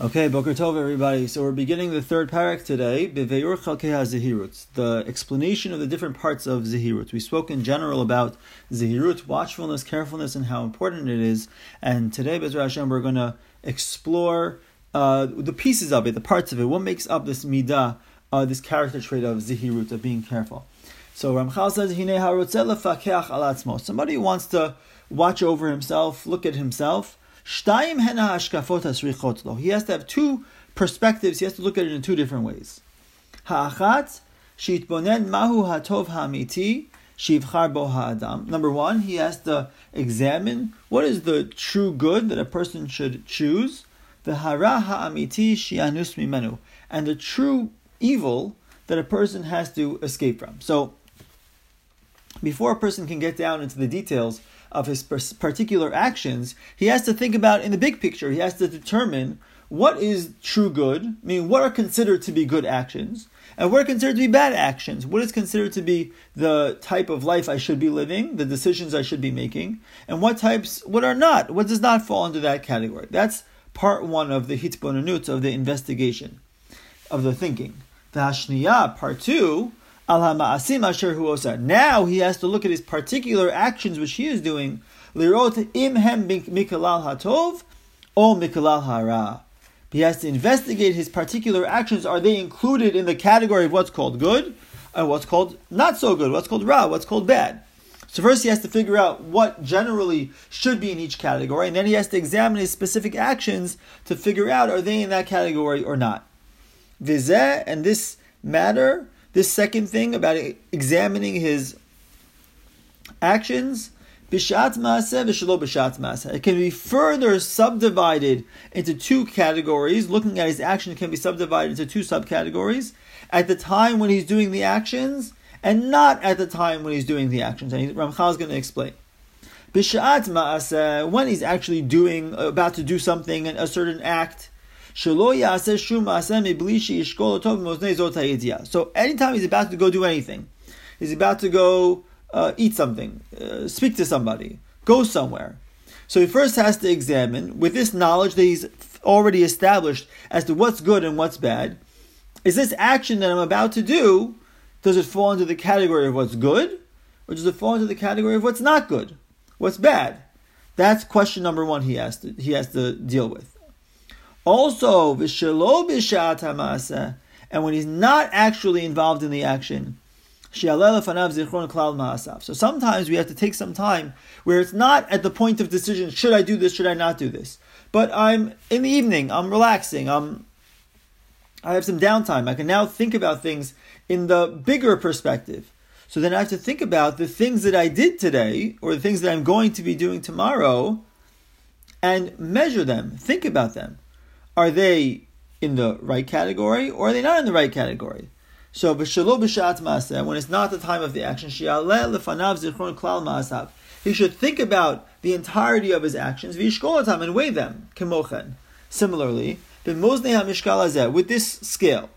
Okay, Boker Tov, everybody. So we're beginning the third parak today, Chalkei Zehirut, the explanation of the different parts of Zehirut. We spoke in general about Zehirut, watchfulness, carefulness, and how important it is. And today, Bezra Hashem, we're going to explore uh, the pieces of it, the parts of it, what makes up this midah, uh, this character trait of Zehirut, of being careful. So Ramchal says. Somebody wants to watch over himself, look at himself, he has to have two perspectives. He has to look at it in two different ways. Ha'achat shitbonen mahu hatov ha'amiti shivchar bo ha'adam. Number one, he has to examine what is the true good that a person should choose. The hara ha'amiti shianus mimenu. And the true evil that a person has to escape from. So, before a person can get down into the details of his particular actions, he has to think about in the big picture. He has to determine what is true good, I mean, what are considered to be good actions, and what are considered to be bad actions. What is considered to be the type of life I should be living, the decisions I should be making, and what types, what are not, what does not fall into that category. That's part one of the hitbonanut, of the investigation, of the thinking. The hashniya, part two, now he has to look at his particular actions which he is doing. Lirot im hem mikalal hatov or mikalal hara. He has to investigate his particular actions. Are they included in the category of what's called good and what's called not so good, what's called ra, what's called bad? So first he has to figure out what generally should be in each category, and then he has to examine his specific actions to figure out are they in that category or not. Vizeh and this matter this second thing about examining his actions, bishat maaseh v'shelo bishat maaseh. It can be further subdivided into two categories. Looking at his actions can be subdivided into two subcategories. At the time when he's doing the actions, and not at the time when he's doing the actions. And Ramchal is going to explain. Bishat maaseh, when he's actually doing, about to do something, a certain act, so anytime he's about to go do anything, he's about to go uh, eat something, uh, speak to somebody, go somewhere. So he first has to examine, with this knowledge that he's already established as to what's good and what's bad, is this action that I'm about to do, does it fall into the category of what's good, or does it fall into the category of what's not good, what's bad? That's question number one he has to, he has to deal with. Also, v'shelo and when he's not actually involved in the action, so sometimes we have to take some time where it's not at the point of decision, should I do this, should I not do this? But I'm in the evening, I'm relaxing, I'm I have some downtime. I can now think about things in the bigger perspective. So then I have to think about the things that I did today or the things that I'm going to be doing tomorrow and measure them, think about them are they in the right category or are they not in the right category? So b'shalo b'shat when it's not the time of the action, shi'aleh lefanav zichron klal ma'asav. He should think about the entirety of his actions, v'yishkolatam, and weigh them, kemochen. Similarly, b'moznei ha'mishkal hazeh, with this scale,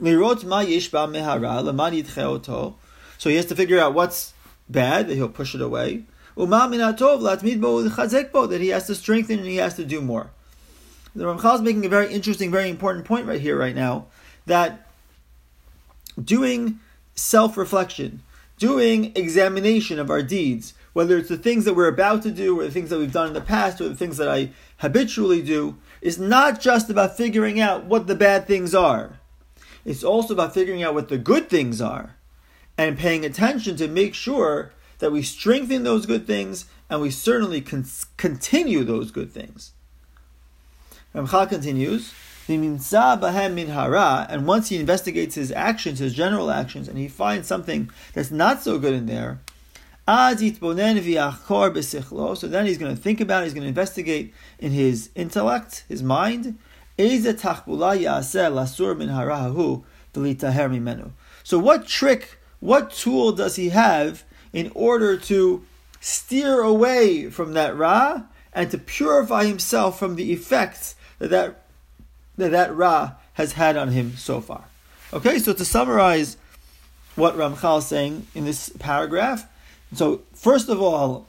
lirot ma yishba mehara, leman yitcheoto, so he has to figure out what's bad, that he'll push it away, uma minatov latmid bo, that he has to strengthen and he has to do more. The Ramchal is making a very interesting, very important point right here, right now, that doing self reflection, doing examination of our deeds, whether it's the things that we're about to do or the things that we've done in the past or the things that I habitually do, is not just about figuring out what the bad things are. It's also about figuring out what the good things are and paying attention to make sure that we strengthen those good things and we certainly con- continue those good things. Ramchal continues, and once he investigates his actions, his general actions, and he finds something that's not so good in there, so then he's going to think about it, he's going to investigate in his intellect, his mind, so what trick, what tool does he have in order to steer away from that ra and to purify himself from the effects that that, that, Ra has had on him so far. Okay, so to summarize what Ramchal is saying in this paragraph, so first of all,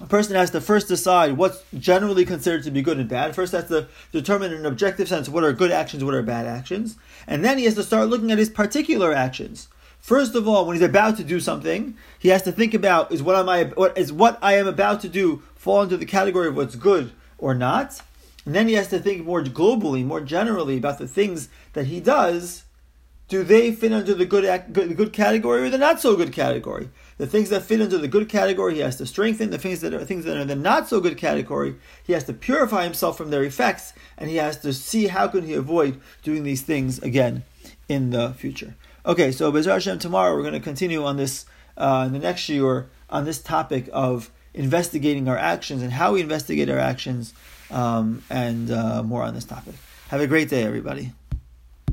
a person has to first decide what's generally considered to be good and bad. First, has to determine in an objective sense what are good actions, what are bad actions, and then he has to start looking at his particular actions. First of all, when he's about to do something, he has to think about is what am I what is what I am about to do fall into the category of what's good or not, and then he has to think more globally, more generally about the things that he does. Do they fit under the good, good, good category or the not so good category? The things that fit into the good category, he has to strengthen. The things that are things that are in the not so good category, he has to purify himself from their effects, and he has to see how can he avoid doing these things again in the future. Okay, so Bezer Hashem, tomorrow we're going to continue on this, uh, in the next year, on this topic of investigating our actions and how we investigate our actions, um, and uh, more on this topic. Have a great day, everybody.